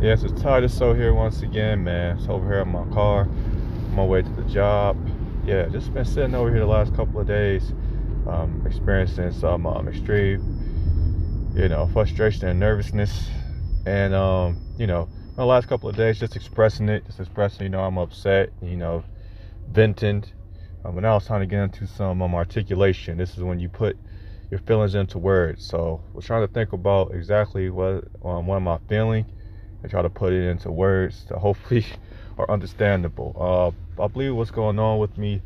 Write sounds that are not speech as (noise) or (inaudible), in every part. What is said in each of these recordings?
Yes, it's Titus So here once again, man. It's over here in my car, on my way to the job. Yeah, just been sitting over here the last couple of days, um, experiencing some um, extreme, you know, frustration and nervousness. And, um, you know, the last couple of days, just expressing it, just expressing, you know, I'm upset, you know, venting. Um, but now it's time to get into some um, articulation. This is when you put your feelings into words. So we're trying to think about exactly what, um, what am I feeling and try to put it into words that hopefully (laughs) are understandable. Uh, I believe what's going on with me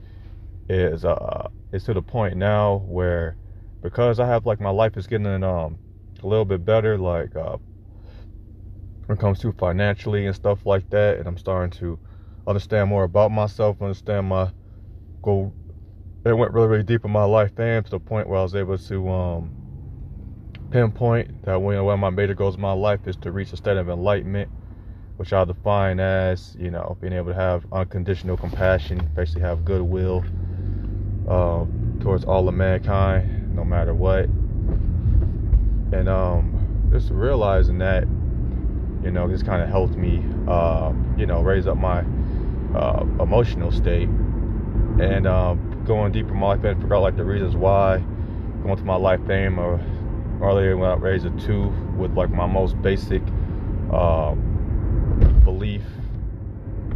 is uh, it's to the point now where because I have like my life is getting um a little bit better, like uh, when it comes to financially and stuff like that, and I'm starting to understand more about myself, understand my go. It went really, really deep in my life, and to the point where I was able to um pinpoint that one of my major goals in my life is to reach a state of enlightenment, which I define as, you know, being able to have unconditional compassion, basically have goodwill um, towards all of mankind, no matter what. And um, just realizing that, you know, this kind of helped me, uh, you know, raise up my uh, emotional state and going deeper in my life and figure out like the reasons why, going to my life theme or earlier when I raised a two with like my most basic um, belief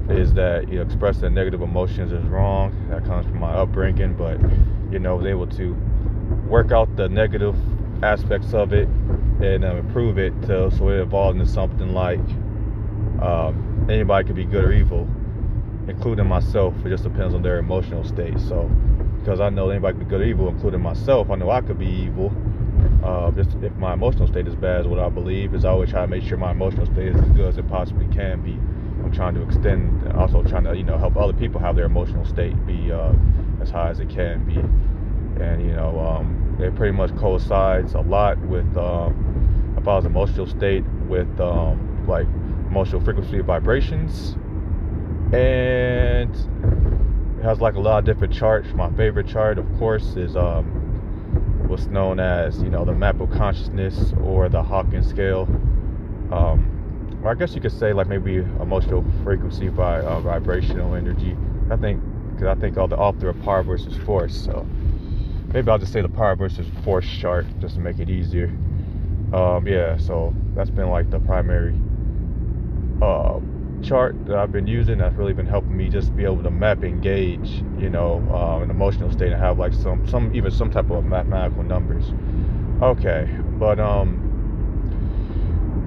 is that you know, expressing negative emotions is wrong. That comes from my upbringing, but you know, I was able to work out the negative aspects of it and um, improve it to, so it evolved into something like um, anybody could be good or evil, including myself. It just depends on their emotional state. So, because I know anybody could be good or evil, including myself, I know I could be evil uh, just if my emotional state is bad, is what I believe. Is I always try to make sure my emotional state is as good as it possibly can be. I'm trying to extend, also trying to you know help other people have their emotional state be uh, as high as it can be. And you know, um, it pretty much coincides a lot with um, emotional state with um, like emotional frequency of vibrations, and it has like a lot of different charts. My favorite chart, of course, is um, what's known as, you know, the map of consciousness or the Hawkins scale. Um, or I guess you could say like maybe emotional frequency by uh, vibrational energy. I think because I think all the author of power versus force. So maybe I'll just say the power versus force chart just to make it easier. Um, yeah, so that's been like the primary uh, chart that I've been using that's really been helping me just be able to map and gauge, you know, uh, an emotional state and have like some, some even some type of mathematical numbers. Okay, but um,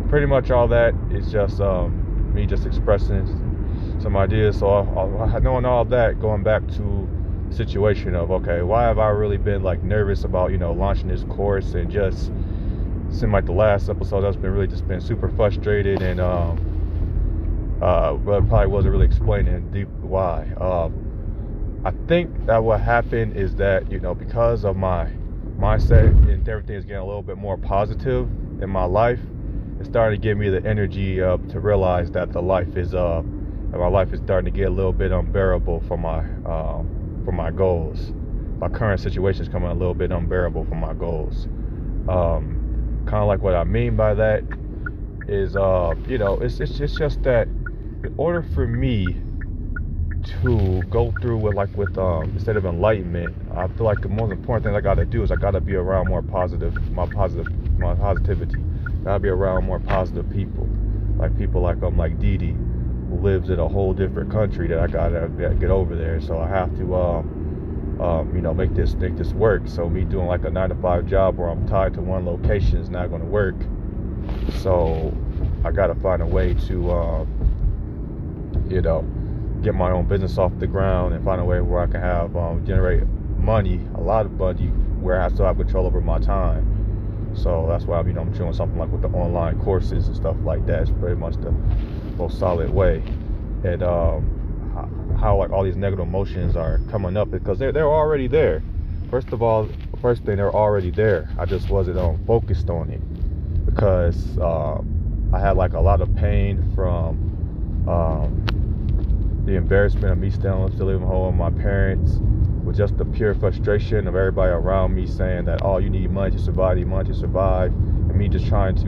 pretty much all that is just um, me just expressing some ideas. So I, I, knowing all that, going back to situation of okay, why have I really been like nervous about you know launching this course and just seemed like the last episode that's been really just been super frustrated and um uh, but probably wasn't really explaining deep why. Um, I think that what happened is that you know because of my mindset and everything is getting a little bit more positive in my life, it started to give me the energy uh, to realize that the life is uh my life is starting to get a little bit unbearable for my um, for my goals. My current situation is coming a little bit unbearable for my goals. Um, kind of like what I mean by that is uh you know it's it's, it's just that in order for me to go through with like with um instead of enlightenment, I feel like the most important thing I gotta do is I gotta be around more positive my positive my positivity. Gotta be around more positive people. Like people like um like Dee who lives in a whole different country that I gotta get over there. So I have to um um, you know, make this make this work. So me doing like a nine to five job where I'm tied to one location is not to work. So I got to find a way to um, you know, get my own business off the ground and find a way where I can have um, generate money, a lot of money, where I still have control over my time. So that's why you know I'm doing something like with the online courses and stuff like that. It's pretty much the most solid way. And um, how like all these negative emotions are coming up because they're they're already there. First of all, first thing they're already there. I just wasn't um, focused on it because uh, I had like a lot of pain from um, the embarrassment of me still, still living home with my parents, with just the pure frustration of everybody around me saying that, oh, you need money to survive, you need money to survive, and me just trying to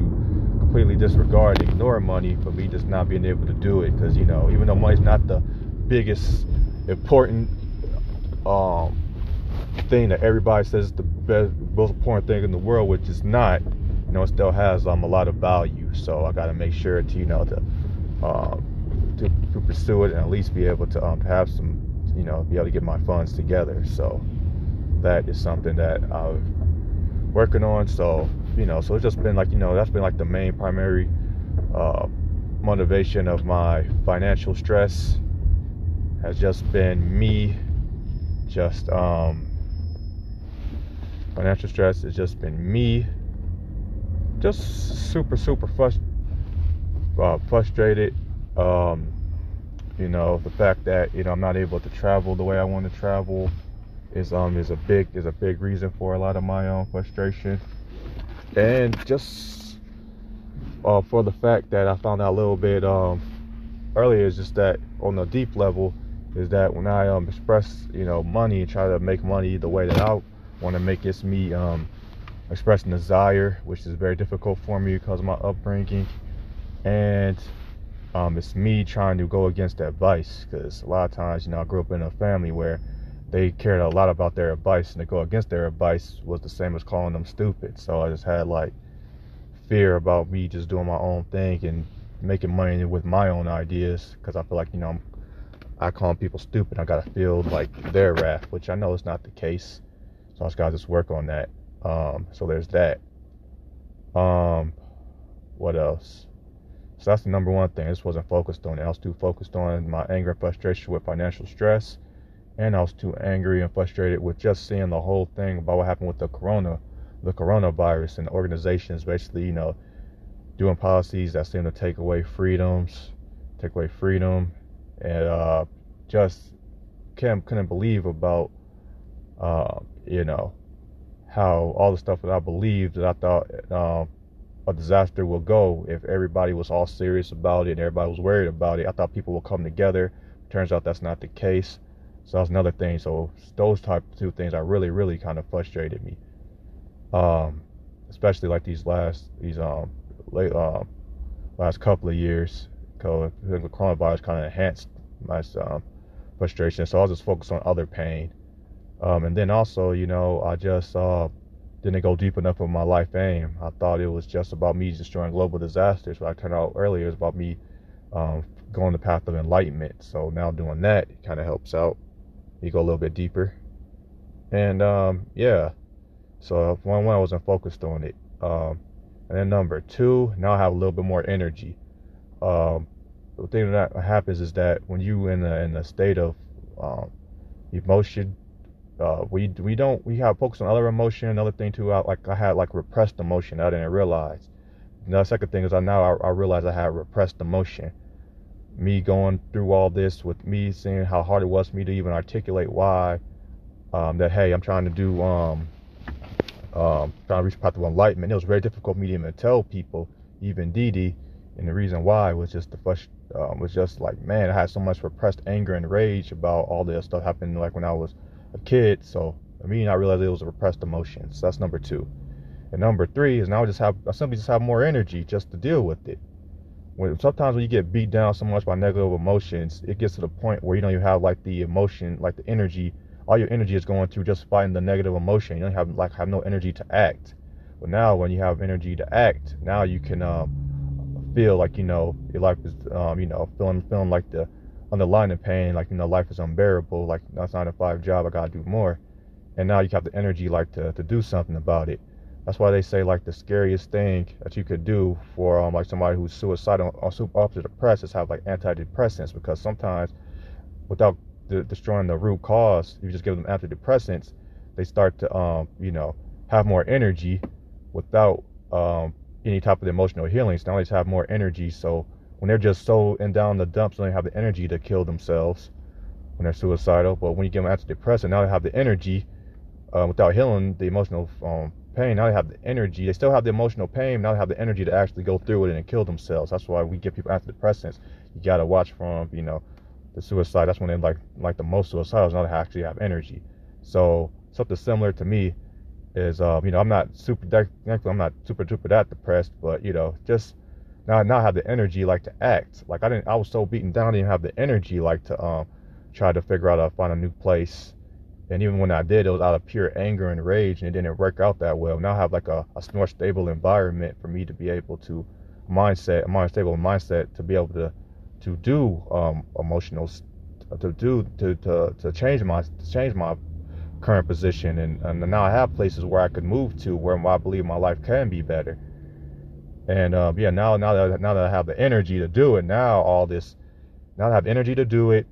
completely disregard, and ignore money, but me just not being able to do it. Because you know, even though money's not the biggest important um, thing that everybody says is the best, most important thing in the world, which is not, you know, it still has um, a lot of value. So I got to make sure to, you know, to, um, to, to pursue it and at least be able to um, have some, you know, be able to get my funds together. So that is something that I'm working on. So, you know, so it's just been like, you know, that's been like the main primary uh, motivation of my financial stress has just been me just um financial stress has just been me just super super frust- uh, frustrated um you know the fact that you know I'm not able to travel the way I want to travel is um is a big is a big reason for a lot of my own frustration. And just uh, for the fact that I found out a little bit um earlier is just that on a deep level is that when I um express you know money and try to make money the way that I want to make it's me um expressing desire which is very difficult for me because of my upbringing. And um it's me trying to go against advice because a lot of times you know I grew up in a family where they cared a lot about their advice and to go against their advice was the same as calling them stupid so I just had like fear about me just doing my own thing and making money with my own ideas because I feel like you know I'm I call people stupid. I gotta feel like their wrath, which I know is not the case. So I just gotta just work on that. Um, so there's that. Um, what else? So that's the number one thing. I just wasn't focused on it. I was too focused on my anger and frustration with financial stress, and I was too angry and frustrated with just seeing the whole thing about what happened with the corona, the coronavirus, and organizations basically, you know, doing policies that seem to take away freedoms, take away freedom, and uh, just can't, couldn't believe about uh, you know how all the stuff that I believed that I thought uh, a disaster will go if everybody was all serious about it and everybody was worried about it. I thought people would come together. Turns out that's not the case. So that's another thing. So those type of two things are really, really kind of frustrated me. Um, especially like these last these um late um last couple of years because the coronavirus kind of enhanced my um, frustration. So I was just focused on other pain. Um, and then also, you know, I just uh, didn't go deep enough with my life aim. I thought it was just about me destroying global disasters, but I turned out earlier it's about me um, going the path of enlightenment. So now doing that kind of helps out. You go a little bit deeper. And um, yeah, so one, one I wasn't focused on it. Um, and then number two, now I have a little bit more energy. Um, the thing that happens is that when you in a, in a state of um, emotion, uh, we we don't we have focus on other emotion. Another thing too, I, like I had like repressed emotion. I didn't realize. And the second thing is I now I, I realize I had repressed emotion. Me going through all this with me seeing how hard it was for me to even articulate why um, that hey I'm trying to do um, um, trying to reach path of enlightenment. It was very difficult for me to even tell people, even Dee, and the reason why was just the first um, was just like man, I had so much repressed anger and rage about all this stuff happening like when I was a kid. So I mean, I realized it was a repressed emotion. So that's number two. And number three is now I just have I simply just have more energy just to deal with it. When sometimes when you get beat down so much by negative emotions, it gets to the point where you don't even have like the emotion, like the energy. All your energy is going to just fighting the negative emotion. You don't have like have no energy to act. But now when you have energy to act, now you can um, feel like you know your life is um, you know feeling feeling like the underlying the line of pain like you know life is unbearable like that's not a five job I gotta do more and now you have the energy like to, to do something about it that's why they say like the scariest thing that you could do for um, like somebody who's suicidal or super depressed is have like antidepressants because sometimes without the, destroying the root cause if you just give them antidepressants they start to um you know have more energy without um any type of emotional healing. So now they just have more energy. So when they're just so in down the dumps, they don't have the energy to kill themselves when they're suicidal. But when you give them antidepressant, now they have the energy uh, without healing the emotional um, pain. Now they have the energy. They still have the emotional pain. Now they have the energy to actually go through it and kill themselves. That's why we give people antidepressants. You gotta watch from you know the suicide. That's when they like like the most suicides. Now they actually have energy. So something similar to me is um, you know I'm not super I'm not super duper that depressed, but you know just now I have the energy like to act. Like I didn't I was so beaten down, I didn't have the energy like to um try to figure out how to find a new place. And even when I did, it was out of pure anger and rage, and it didn't work out that well. Now I have like a, a more stable environment for me to be able to mindset, a more stable mindset to be able to to do um, emotional, to do to, to to change my to change my current position, and, and now I have places where I could move to where I believe my life can be better. And um, yeah, now now that now that I have the energy to do it, now all this, now I have energy to do it.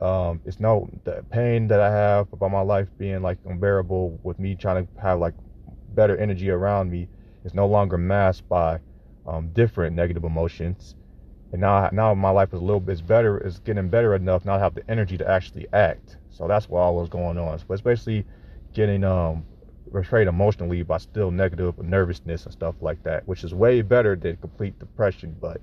Um, it's no the pain that I have about my life being like unbearable with me trying to have like better energy around me is no longer masked by um, different negative emotions. And now, now my life is a little bit better. It's getting better enough now. I have the energy to actually act. So that's what all was going on. So it's basically getting um, restrained emotionally by still negative nervousness and stuff like that, which is way better than complete depression. But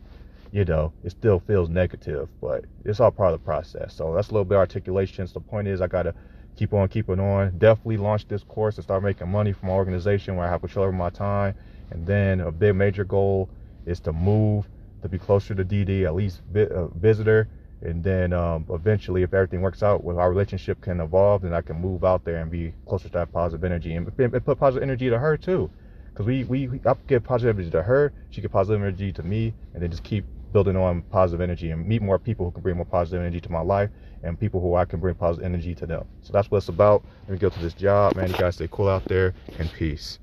you know, it still feels negative. But it's all part of the process. So that's a little bit of articulation. So the point is, I gotta keep on keeping on. Definitely launch this course and start making money from my organization where I have control over my time. And then a big major goal is to move to be closer to DD, at least vi- uh, visitor and then um, eventually if everything works out well our relationship can evolve then i can move out there and be closer to that positive energy and, and put positive energy to her too. Because we, we i give positive energy to her she give positive energy to me and then just keep building on positive energy and meet more people who can bring more positive energy to my life and people who i can bring positive energy to them. So that's what it's about. Let me go to this job man. You guys stay cool out there and peace